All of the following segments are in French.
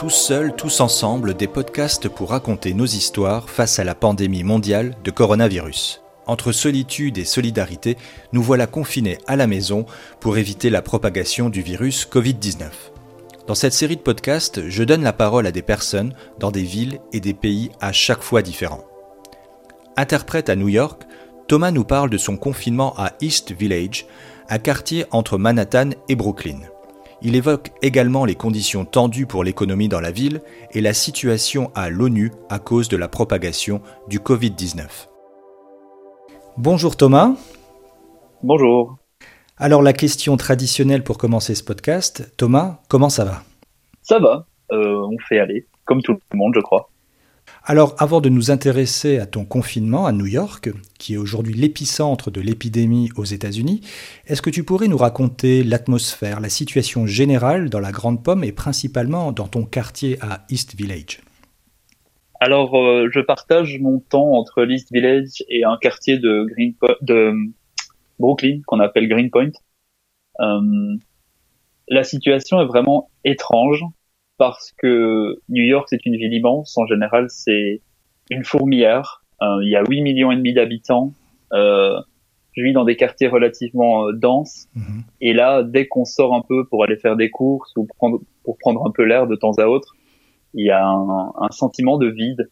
Tous seuls, tous ensemble, des podcasts pour raconter nos histoires face à la pandémie mondiale de coronavirus. Entre solitude et solidarité, nous voilà confinés à la maison pour éviter la propagation du virus Covid-19. Dans cette série de podcasts, je donne la parole à des personnes dans des villes et des pays à chaque fois différents. Interprète à New York, Thomas nous parle de son confinement à East Village, un quartier entre Manhattan et Brooklyn. Il évoque également les conditions tendues pour l'économie dans la ville et la situation à l'ONU à cause de la propagation du Covid-19. Bonjour Thomas. Bonjour. Alors la question traditionnelle pour commencer ce podcast, Thomas, comment ça va? Ça va, euh, on fait aller, comme tout le monde je crois. Alors, avant de nous intéresser à ton confinement à New York, qui est aujourd'hui l'épicentre de l'épidémie aux États-Unis, est-ce que tu pourrais nous raconter l'atmosphère, la situation générale dans la Grande Pomme et principalement dans ton quartier à East Village? Alors, euh, je partage mon temps entre l'East Village et un quartier de, Brooklyn qu'on appelle Greenpoint. Euh, la situation est vraiment étrange parce que New York, c'est une ville immense. En général, c'est une fourmilière. Euh, il y a 8 millions et demi d'habitants. Euh, je vis dans des quartiers relativement euh, denses. Mhm. Et là, dès qu'on sort un peu pour aller faire des courses ou prendre, pour prendre un peu l'air de temps à autre, il y a un, un sentiment de vide.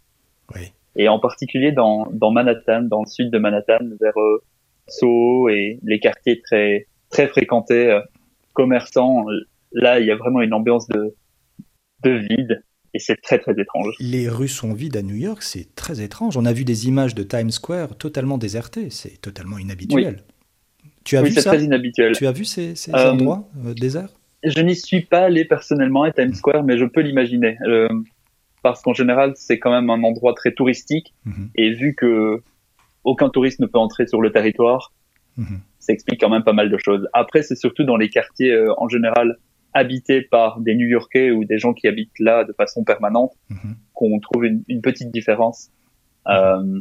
Oui. Et en particulier dans, dans Manhattan, dans le sud de Manhattan, vers euh, Soho et les quartiers très très fréquentés, euh, commerçants. Là, il y a vraiment une ambiance de de vide. Et c'est très très étrange. Les rues sont vides à New York, c'est très étrange. On a vu des images de Times Square totalement désertées, c'est totalement inhabituel. Tu as vu ça très inhabituel. Tu as vu ces, euh, endroits euh, déserts? Je n'y suis pas allé personnellement à Times Square, mais je peux l'imaginer. Euh, parce qu'en général, c'est quand même un endroit très touristique. Mhm. Et vu que aucun touriste ne peut entrer sur le territoire, mhm. ça explique quand même pas mal de choses. Après, c'est surtout dans les quartiers en général habité par des New-Yorkais ou des gens qui habitent là de façon permanente mhm. qu'on trouve une, petite différence. Mhm. Euh,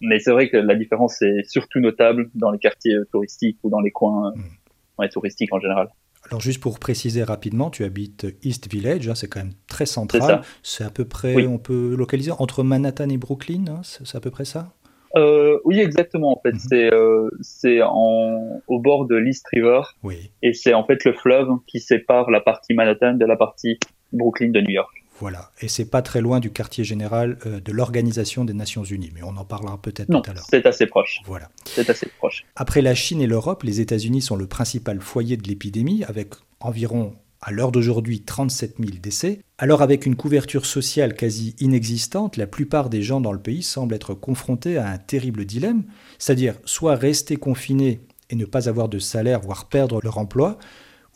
mais c'est vrai que la différence est surtout notable dans les quartiers touristiques ou dans les coins mhm. touristiques en général. Alors juste pour préciser rapidement, tu habites East Village, hein, c'est quand même très central. C'est à peu près, on peut localiser entre Manhattan et Brooklyn, hein, c'est à peu près ça? Euh, oui, exactement. En fait, mhm. c'est euh, c'est au bord de l'East River. Oui. Et c'est en fait le fleuve qui sépare la partie Manhattan de la partie Brooklyn de New York. Voilà. Et c'est pas très loin du quartier général euh, de l'Organisation des Nations Unies, mais on en parlera peut-être tout à l'heure. C'est assez proche. Voilà. C'est assez proche. Après la Chine et l'Europe, les États-Unis sont le principal foyer de l'épidémie, avec environ à l'heure d'aujourd'hui 37 000 décès. Alors avec une couverture sociale quasi inexistante, la plupart des gens dans le pays semblent être confrontés à un terrible dilemme, c'est-à-dire soit rester confinés et ne pas avoir de salaire, voire perdre leur emploi,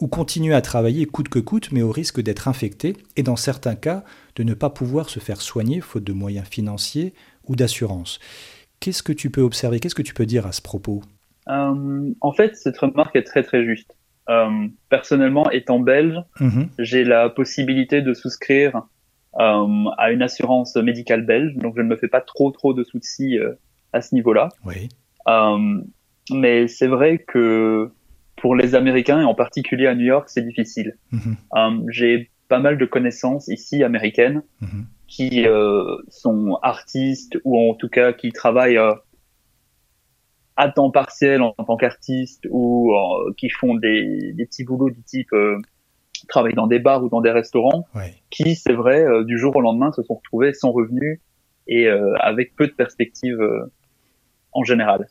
ou continuer à travailler coûte que coûte, mais au risque d'être infectés, et dans certains cas, de ne pas pouvoir se faire soigner faute de moyens financiers ou d'assurance. Qu'est-ce que tu peux observer? Qu'est-ce que tu peux dire à ce propos? Euh, En fait, cette remarque est très très juste. Euh, personnellement, étant belge, mhm. j'ai la possibilité de souscrire euh, à une assurance médicale belge, donc je ne me fais pas trop trop de soucis euh, à ce niveau-là. Oui. mais c'est vrai que pour les Américains et en particulier à New York, c'est difficile. Mhm. j'ai pas mal de connaissances ici américaines mhm. qui sont artistes ou en tout cas qui travaillent à temps partiel en, tant qu'artiste ou euh, qui font des, des, petits boulots du type euh, travailler dans des bars ou dans des restaurants, qui, c'est vrai, euh, du jour au lendemain se sont retrouvés sans revenus et avec peu de perspectives en général.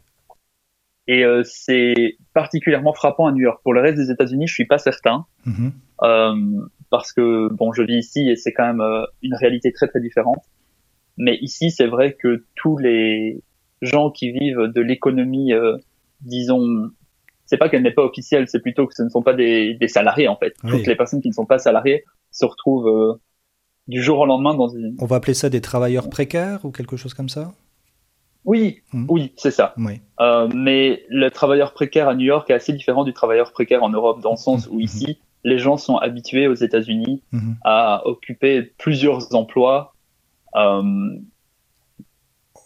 Et c'est particulièrement frappant à New York. Pour le reste des États-Unis, je suis pas certain, mm-hmm. parce que bon, je vis ici et c'est quand même une réalité très très différente. Mais ici, c'est vrai que tous les gens qui vivent de l'économie, euh, disons, c'est pas qu'elle n'est pas officielle, c'est plutôt que ce ne sont pas des, des salariés en fait. Toutes les personnes qui ne sont pas salariées se retrouvent euh, du jour au lendemain dans une. On va appeler ça des travailleurs précaires ou quelque chose comme ça? Oui, hmm. oui, c'est ça. Oui. Euh, mais le travailleur précaire à New York est assez différent du travailleur précaire en Europe, dans le sens où hmm. ici, les gens sont habitués aux États-Unis hmm. à occuper plusieurs emplois. Euh,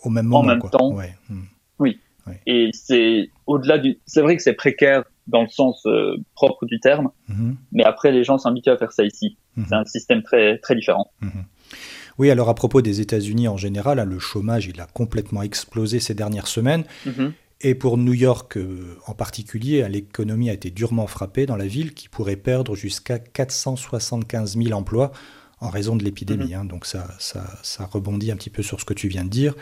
au même moment. En même temps. Hmm. Oui. Et c'est au-delà du. C'est vrai que c'est précaire dans le sens euh, propre du terme, mhm. mais après les gens sont habitués à faire ça ici. Mhm. C'est un système très très différent. Mhm. Oui, alors à propos des États-Unis en général, hein, le chômage il a complètement explosé ces dernières semaines. Et pour New York euh, en particulier, hein, l'économie a été durement frappée dans la ville qui pourrait perdre jusqu'à 475 000 emplois en raison de l'épidémie. Mhm. Hein, donc ça, ça, rebondit un petit peu sur ce que tu viens de dire.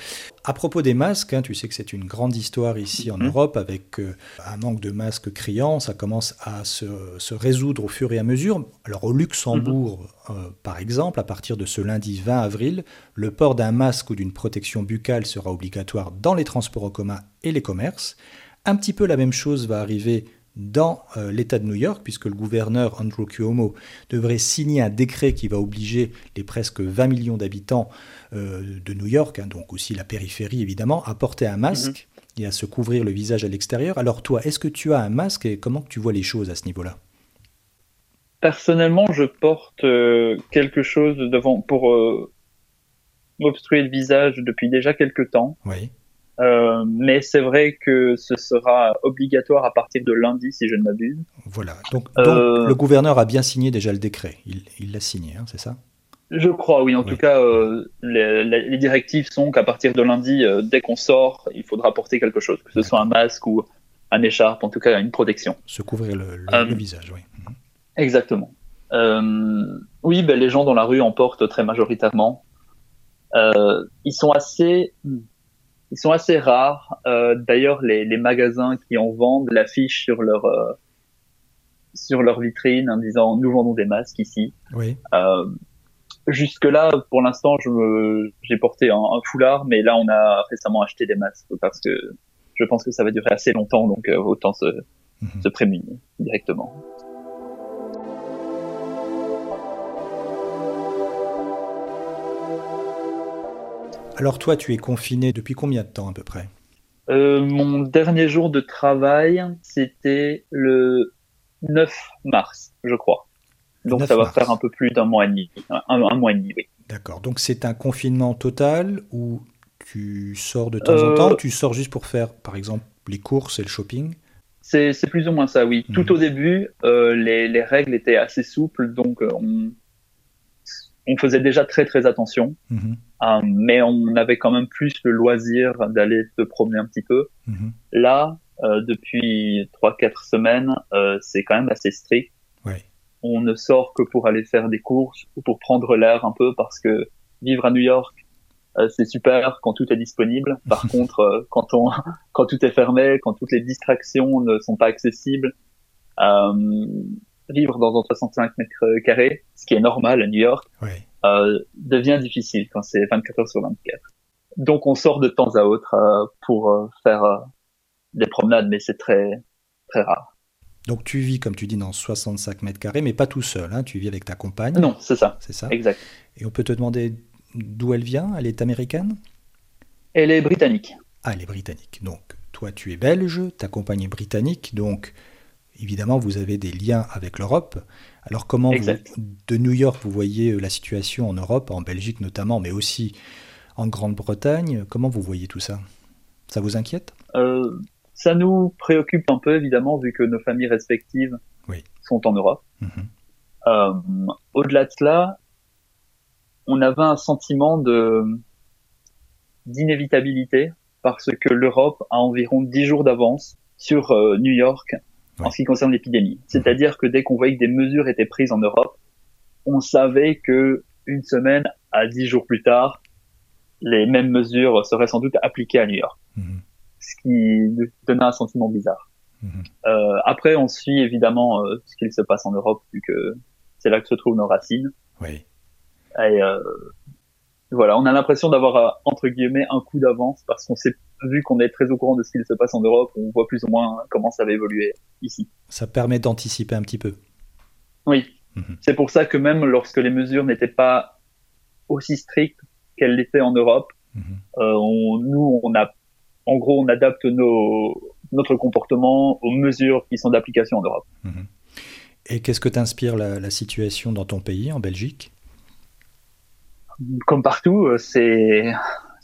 À propos des masques, hein, tu sais que c'est une grande histoire ici en mhm. Europe avec euh, un manque de masques criant. Ça commence à se, résoudre au fur et à mesure. Alors au Luxembourg, mhm. euh, par exemple, à partir de ce lundi 20 avril, le port d'un masque ou d'une protection buccale sera obligatoire dans les transports en commun et les commerces. Un petit peu la même chose va arriver dans euh, l'État de New York, puisque le gouverneur Andrew Cuomo devrait signer un décret qui va obliger les presque 20 millions d'habitants euh, de New York, hein, donc aussi la périphérie évidemment, à porter un masque mhm. et à se couvrir le visage à l'extérieur. Alors toi, est-ce que tu as un masque et comment tu vois les choses à ce niveau-là? Personnellement, je porte euh, quelque chose devant pour m'obstruer le visage depuis déjà quelques temps. Oui. Euh, mais c'est vrai que ce sera obligatoire à partir de lundi, si je ne m'abuse. Voilà. Donc, euh, le gouverneur a bien signé déjà le décret. Il l'a signé, hein, c'est ça? Je crois, oui. En tout cas, euh, les, directives sont qu'à partir de lundi, dès qu'on sort, il faudra porter quelque chose, que ce soit un masque ou un écharpe, en tout cas une protection. Se couvrir le, visage, oui. Mhm. Exactement. oui, ben, les gens dans la rue en portent très majoritairement. ils sont assez ils sont assez rares. Euh, D'ailleurs, les, les, magasins qui en vendent l'affichent sur leur euh, sur leur vitrine en disant nous vendons des masques ici. Oui. Euh, jusque là, pour l'instant, je j'ai porté un, un, foulard, mais là, on a récemment acheté des masques parce que je pense que ça va durer assez longtemps, donc euh, autant se, mhm. se prémunir directement. Alors toi, tu es confiné depuis combien de temps à peu près? Euh, Mon dernier jour de travail, c'était le 9 mars, je crois. Donc ça va faire un peu plus d'un mois et demi. Un, mois et demi, oui. D'accord. Donc c'est un confinement total où tu sors de temps en temps? Ou euh, tu sors juste pour faire, par exemple, les courses et le shopping? C'est plus ou moins ça, oui. Tout mhm. au début, euh, les, les, règles étaient assez souples, donc on, on faisait déjà très très attention, mhm. euh, mais on avait quand même plus le loisir d'aller se promener un petit peu. Mhm. Là, euh, depuis trois quatre semaines, euh, c'est quand même assez strict. On ne sort que pour aller faire des courses ou pour prendre l'air un peu parce que vivre à New York, c'est super quand tout est disponible. Par contre, quand on quand tout est fermé, quand toutes les distractions ne sont pas accessibles, vivre dans un 65 mètres carrés, ce qui est normal à New York, euh, devient difficile quand c'est 24 heures sur 24. Donc on sort de temps à autre euh, pour euh, faire euh, des promenades, mais c'est très très rare. Donc tu vis, comme tu dis, dans 65 mètres carrés, mais pas tout seul. Hein, tu vis avec ta compagne. Non, c'est ça. C'est ça. Exact. Et on peut te demander d'où elle vient? Elle est américaine? Elle est britannique. Ah, elle est britannique. Donc toi, tu es belge, ta compagne est britannique, donc évidemment, vous avez des liens avec l'Europe. Alors comment, de New York, vous voyez euh, la situation en Europe, en Belgique notamment, mais aussi en Grande-Bretagne Comment vous voyez tout ça? Ça vous inquiète? Euh, Ça nous préoccupe un peu, évidemment, vu que nos familles respectives sont en Europe. Mhm. Euh, au-delà de cela, on avait un sentiment de d'inévitabilité parce que l'Europe a environ 10 jours d'avance sur New York en ce qui concerne l'épidémie. C'est-à-dire que dès qu'on voyait que des mesures étaient prises en Europe, on savait que une semaine à dix jours plus tard, les mêmes mesures seraient sans doute appliquées à New York. Mhm. Ce qui donnait un sentiment bizarre. Mhm. Euh, après, on suit évidemment euh, ce qu'il se passe en Europe, vu que c'est là que se trouvent nos racines. Oui. Et euh, voilà, on a l'impression d'avoir euh, entre guillemets un coup d'avance parce qu'on s'est vu qu'on est très au courant de ce qu'il se passe en Europe, on voit plus ou moins comment ça va évoluer ici. Ça permet d'anticiper un petit peu. Oui, mhm. c'est pour ça que même lorsque les mesures n'étaient pas aussi strictes qu'elles l'étaient en Europe, mhm. euh, on, nous on a, en gros, on adapte nos, notre comportement aux mesures qui sont d'application en Europe. Mhm. Et qu'est-ce que t'inspire la, la situation dans ton pays, en Belgique? Comme partout, euh, c'est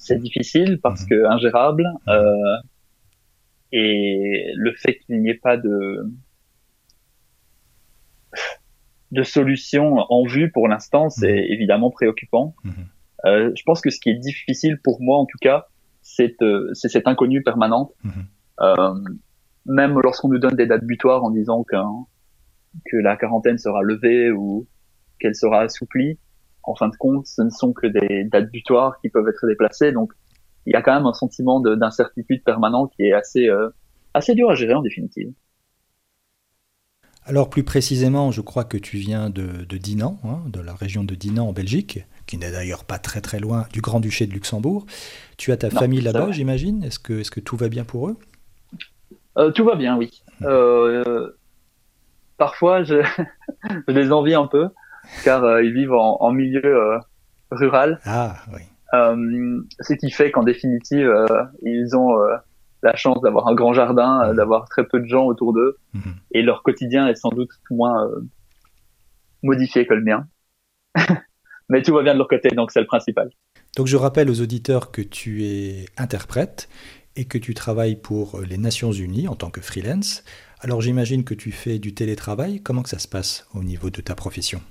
c'est difficile parce mhm. que ingérable. Euh, et le fait qu'il n'y ait pas de de solution en vue pour l'instant, c'est mhm. évidemment préoccupant. Mhm. Euh, je pense que ce qui est difficile pour moi, en tout cas, c'est euh, cette inconnue permanente. Mhm. Euh, même lorsqu'on nous donne des dates butoirs en disant que la quarantaine sera levée ou qu'elle sera assouplie, en fin de compte, ce ne sont que des dates butoirs qui peuvent être déplacées. Donc, il y a quand même un sentiment d'incertitude permanent qui est assez, euh, assez dur à gérer en définitive. Alors plus précisément, je crois que tu viens de, Dinan, hein, de la région de Dinan en Belgique, qui n'est d'ailleurs pas très très loin du Grand-Duché de Luxembourg. Tu as ta famille là-bas, j'imagine Est-ce que, est que tout va bien pour eux? Euh, Tout va bien, oui. Hmm. Euh, parfois, je, les envie un peu, car euh, ils vivent en, milieu rural. Ah, oui. ce qui fait qu'en définitive, ils ont la chance d'avoir un grand jardin, euh, d'avoir très peu de gens autour d'eux, mhm. et leur quotidien est sans doute moins euh, modifié que le mien. Mais tout va bien de leur côté, donc c'est le principal. Donc je rappelle aux auditeurs que tu es interprète et que tu travailles pour les Nations Unies en tant que freelance. Alors j'imagine que tu fais du télétravail. Comment que ça se passe au niveau de ta profession?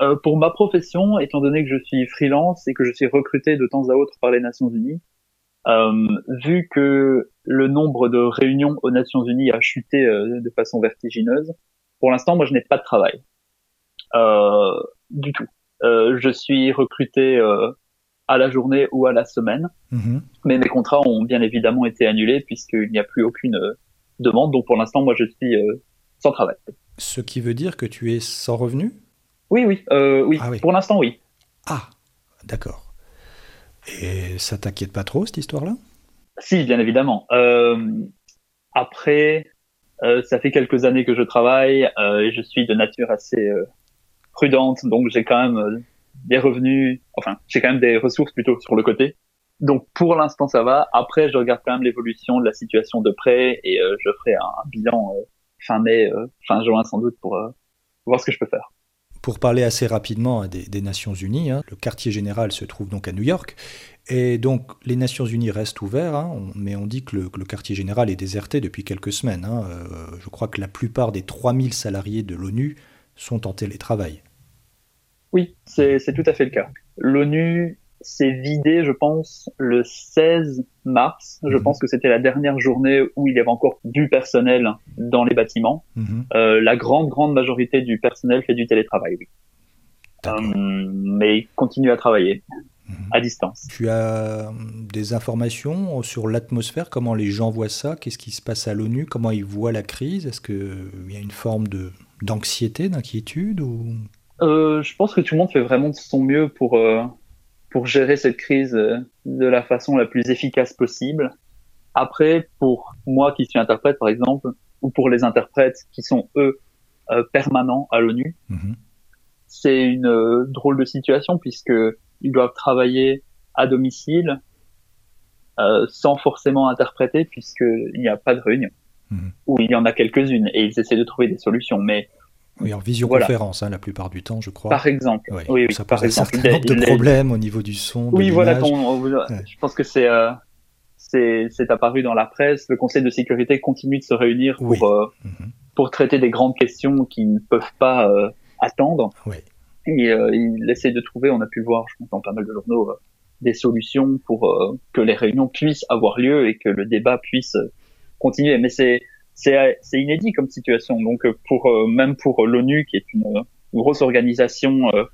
Euh, Pour ma profession, étant donné que je suis freelance et que je suis recruté de temps à autre par les Nations Unies, euh, vu que le nombre de réunions aux Nations Unies a chuté euh, de façon vertigineuse, pour l'instant, moi, je n'ai pas de travail du tout. Je suis recruté à la journée ou à la semaine, mm-hmm. mais mes contrats ont bien évidemment été annulés puisqu'il n'y a plus aucune demande. Donc pour l'instant, moi, je suis sans travail. Ce qui veut dire que tu es sans revenu? Oui, oui, oui. Ah oui. Pour l'instant, oui. Ah, d'accord. Et ça t'inquiète pas trop, cette histoire-là? Si, bien évidemment. Euh, après, euh, ça fait quelques années que je travaille euh, et je suis de nature assez euh, prudente, donc j'ai quand même euh, des revenus, enfin, j'ai quand même des ressources plutôt sur le côté. Donc pour l'instant ça va. Après, je regarde quand même l'évolution de la situation de près et euh, je ferai un, bilan fin mai, fin juin sans doute pour voir ce que je peux faire. Pour parler assez rapidement des, Nations Unies, hein, le quartier général se trouve donc à New York, et donc les Nations Unies restent ouverts, hein, mais on dit que le, quartier général est déserté depuis quelques semaines. Hein. Euh, je crois que la plupart des 3000 salariés de l'ONU sont en télétravail. Oui, c'est tout à fait le cas. L'ONU s'est vidé, je pense, le 16 mars. Je mhm. pense que c'était la dernière journée où il y avait encore du personnel dans les bâtiments. Mhm. Euh, la grande, grande majorité du personnel fait du télétravail, oui. Euh, mais il continue à travailler mhm. à distance. Tu as des informations sur l'atmosphère, comment les gens voient ça, qu'est-ce qui se passe à l'ONU, comment ils voient la crise? Est-ce qu'il y a une forme de, d'anxiété, d'inquiétude ou... Euh, je pense que tout le monde fait vraiment de son mieux pour, pour gérer cette crise euh, de la façon la plus efficace possible. Après, pour moi qui suis interprète, par exemple, ou pour les interprètes qui sont, eux, euh, permanents à l'ONU, mhm. c'est une euh, drôle de situation puisque ils doivent travailler à domicile euh, sans forcément interpréter puisqu'il n'y a pas de réunion. Mhm. Ou il y en a quelques-unes et ils essaient de trouver des solutions. Mais oui, en visioconférence, hein, la plupart du temps, je crois. Par exemple. Oui, oui, ça pose un certain nombre de problèmes au niveau du son. Oui, voilà. Je pense que c'est euh, c'est apparu dans la presse. Le Conseil de sécurité continue de se réunir pour euh, mhm. pour traiter des grandes questions qui ne peuvent pas euh, attendre. Oui. Et euh, il essaie de trouver. On a pu voir, je pense, dans pas mal de journaux, des solutions pour que les réunions puissent avoir lieu et que le débat puisse continuer. Mais c'est c'est inédit comme situation. Donc pour euh, même pour l'ONU qui est une, grosse organisation euh,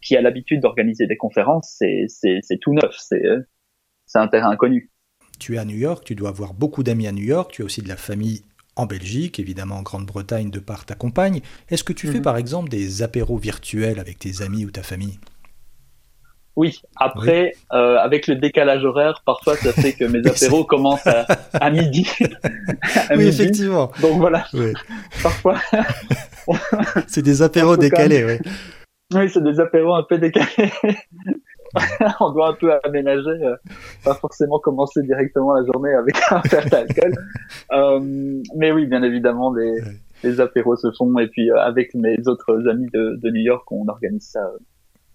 qui a l'habitude d'organiser des conférences, c'est tout neuf, c'est un terrain inconnu. Tu es à New York, tu dois avoir beaucoup d'amis à New York, tu as aussi de la famille en Belgique, évidemment en Grande-Bretagne de par ta compagne. Est-ce que tu fais mhm. par exemple des apéros virtuels avec tes amis ou ta famille? Oui, après, Euh, avec le décalage horaire, parfois ça fait que mes apéros commencent à, à midi. oui, effectivement. Donc voilà, parfois. c'est des apéros décalés, oui. Oui, c'est des apéros un peu décalés. on doit un peu aménager, euh, pas forcément commencer directement la journée avec un verre d'alcool. Euh, mais oui, bien évidemment, les, les apéros se font. Et puis euh, avec mes autres amis de, de New York, on organise ça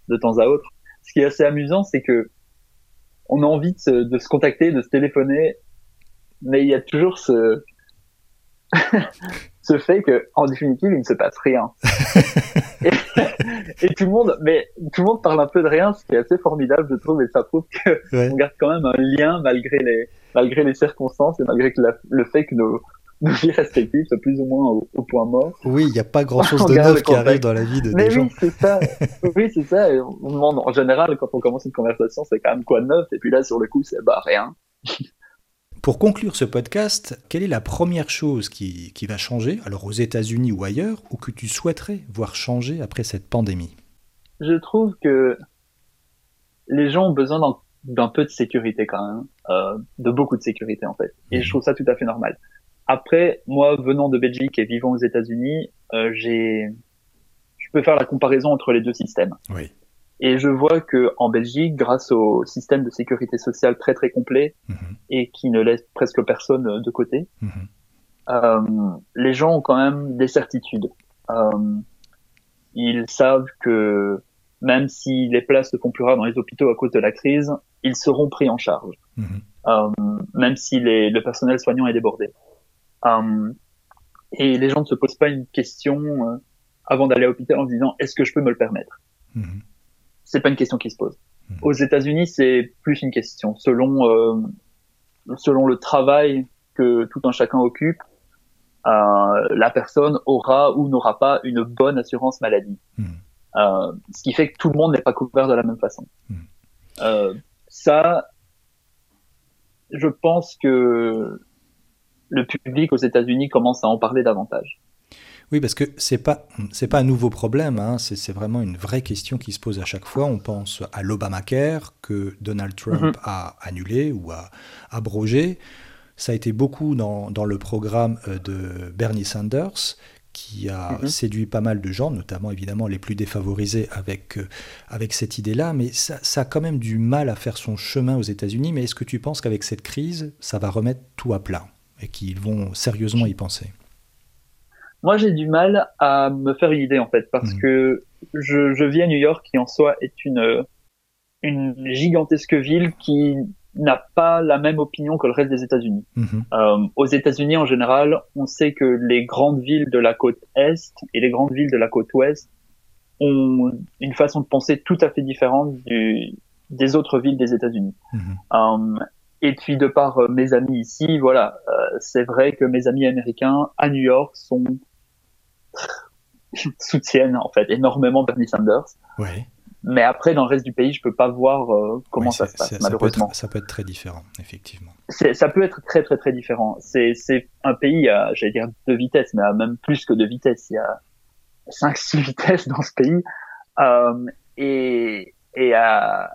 de temps à autre ce qui est assez amusant, c'est que on a envie de se, contacter, de se téléphoner mais il y a toujours ce ce fait que en définitive il ne se passe rien. Et, tout le monde mais tout le monde parle un peu de rien ce qui est assez formidable je trouve et ça prouve qu'on garde quand même un lien malgré les malgré les circonstances et malgré que le fait que nos nos vies respectives sont plus ou moins au, point mort. Oui, il n'y a pas grand chose de neuf qui arrive dans la vie de Mais des oui, c'est ça. oui, c'est ça. on demande, en général, quand on commence une conversation, c'est quand même quoi de neuf? Et puis là, sur le coup, c'est bah rien. Pour conclure ce podcast, quelle est la première chose qui, qui va changer, alors aux États-Unis ou ailleurs, ou que tu souhaiterais voir changer après cette pandémie? Je trouve que les gens ont besoin d'un peu de sécurité quand même, euh, de beaucoup de sécurité en fait. Et je mhm. trouve ça tout à fait normal. Après, moi, venant de Belgique et vivant aux États-Unis, euh, j'ai, je peux faire la comparaison entre les deux systèmes. Oui. Et je vois que en Belgique, grâce au système de sécurité sociale très très complet mhm. et qui ne laisse presque personne de côté, mhm. euh, les gens ont quand même des certitudes. Euh, ils savent que même si les places se font plus rares dans les hôpitaux à cause de la crise, ils seront pris en charge, mhm. euh, même si les, le personnel soignant est débordé. Euh, et les gens ne se posent pas une question euh, avant d'aller à l'hôpital en se disant est-ce que je peux me le permettre? C'est pas une question qui se pose. Hmm. Aux États-Unis, c'est plus une question. Selon euh, selon le travail que tout un chacun occupe, euh, la personne aura ou n'aura pas une bonne assurance maladie. Euh, ce qui fait que tout le monde n'est pas couvert de la même façon. Euh, ça, je pense que le public aux États-Unis commence à en parler davantage. Oui, parce que c'est pas c'est pas un nouveau problème. Hein. C'est vraiment une vraie question qui se pose à chaque fois. On pense à l'Obamacare que Donald Trump mhm. a annulé ou a abrogé. Ça a été beaucoup dans, dans le programme euh, de Bernie Sanders qui a mhm. séduit pas mal de gens, notamment évidemment les plus défavorisés avec, euh, avec cette idée-là, mais ça, ça, a quand même du mal à faire son chemin aux États-Unis. Mais est-ce que tu penses qu'avec cette crise, ça va remettre tout à plat? Et qu'ils vont sérieusement y penser moi, j'ai du mal à me faire une idée en fait, parce mmh. que je, je, vis à New York, qui en soi est une une gigantesque ville qui n'a pas la même opinion que le reste des États-Unis. Mmh. Euh, aux États-Unis, en général, on sait que les grandes villes de la côte est et les grandes villes de la côte ouest ont une façon de penser tout à fait différente du, des autres villes des États-Unis. Mmh. Euh, et puis de par euh, mes amis ici, voilà, euh, c'est vrai que mes amis américains à New York sont soutiennent en fait énormément Bernie Sanders. Mais après, dans le reste du pays, je peux pas voir euh, comment ça se passe, malheureusement. Ça peut, être, très différent, effectivement. Ça peut être très, très, très différent. C'est un pays à, j'allais dire, deux vitesses, mais à même plus que deux vitesses. Il y a cinq, six vitesses dans ce pays. Euh, et, et à...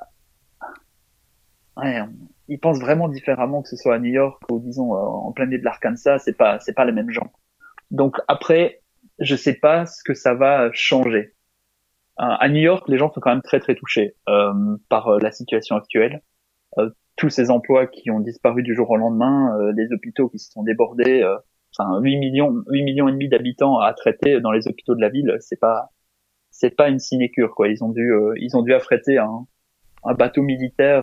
Ouais, ils pensent vraiment différemment que ce soit à New York ou, disons, euh, en plein milieu de l'Arkansas. C'est pas, c'est pas les mêmes gens. Donc après, je sais pas ce que ça va changer. Euh, à New York, les gens sont quand même très très touchés euh, par euh, la situation actuelle. tous ces emplois qui ont disparu du jour au lendemain, les hôpitaux qui se sont débordés, enfin 8 millions, 8 millions et demi d'habitants à traiter dans les hôpitaux de la ville, c'est pas c'est pas une sinécure quoi. Ils ont dû ils ont dû affréter un, un bateau militaire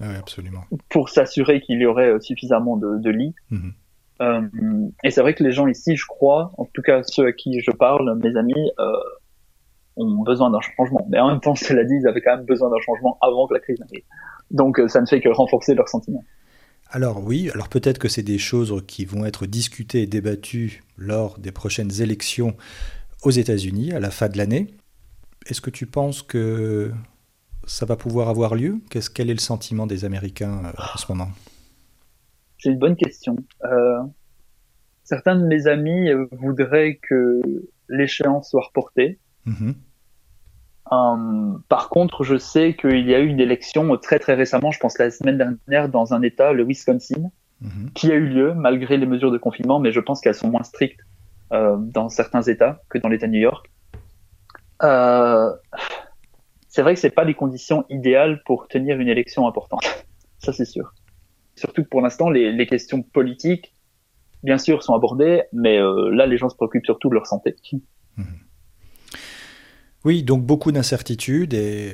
absolument. pour s'assurer qu'il y aurait suffisamment de, de lits. Mhm. Euh, et c'est vrai que les gens ici, je crois, en tout cas ceux à qui je parle, mes amis, euh, ont besoin d'un changement. Mais en même temps, cela dit, ils avaient quand même besoin d'un changement avant que la crise n'arrive. Donc euh, ça ne fait que renforcer leurs sentiments. Alors oui, alors peut-être que c'est des choses qui vont être discutées et débattues lors des prochaines élections aux États-Unis à la fin de l'année. Est-ce que tu penses que ça va pouvoir avoir lieu? Quel est le sentiment des Américains en ce moment? C'est une bonne question. Euh, certains de mes amis euh, voudraient que l'échéance soit reportée. Mm-hmm. Euh, par contre, je sais qu'il y a eu une élection très très récemment, je pense la semaine dernière, dans un État, le Wisconsin, mm-hmm. qui a eu lieu malgré les mesures de confinement, mais je pense qu'elles sont moins strictes dans certains États que dans l'État de New York. C'est vrai que c'est pas les conditions idéales pour tenir une élection importante, ça c'est sûr. Surtout que pour l'instant, les, questions politiques, bien sûr, sont abordées, mais euh, là, les gens se préoccupent surtout de leur santé. Mhm. Oui, donc beaucoup d'incertitudes et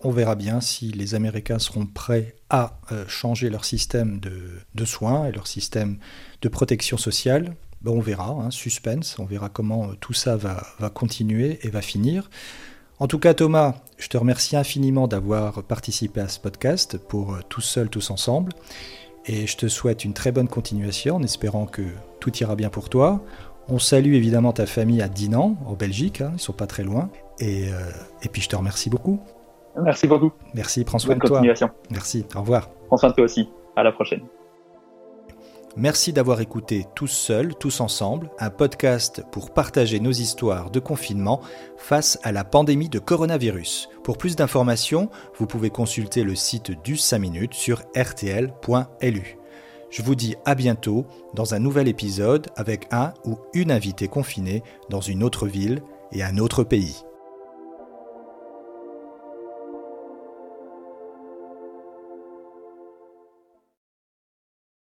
on verra bien si les Américains seront prêts à euh, changer leur système de, soins et leur système de protection sociale. Ben, on verra, hein, suspense, on verra comment euh, tout ça va continuer et va finir. En tout cas, Thomas, je te remercie infiniment d'avoir participé à ce podcast pour euh, Tous Seuls, Tous Ensemble. Et je te souhaite une très bonne continuation en espérant que tout ira bien pour toi. On salue évidemment ta famille à Dinan, en Belgique, hein, ils sont pas très loin. Et, et puis je te remercie beaucoup. Merci beaucoup. Merci, prends soin de toi. Merci, au revoir. Prends soin de toi aussi. À la prochaine. Merci d'avoir écouté Tous Seuls, Tous Ensemble, un podcast pour partager nos histoires de confinement face à la pandémie de coronavirus. Pour plus d'informations, vous pouvez consulter le site du 5 minutes sur rtl.lu. Je vous dis à bientôt dans un nouvel épisode avec un ou une invitée confinée dans une autre ville et un autre pays.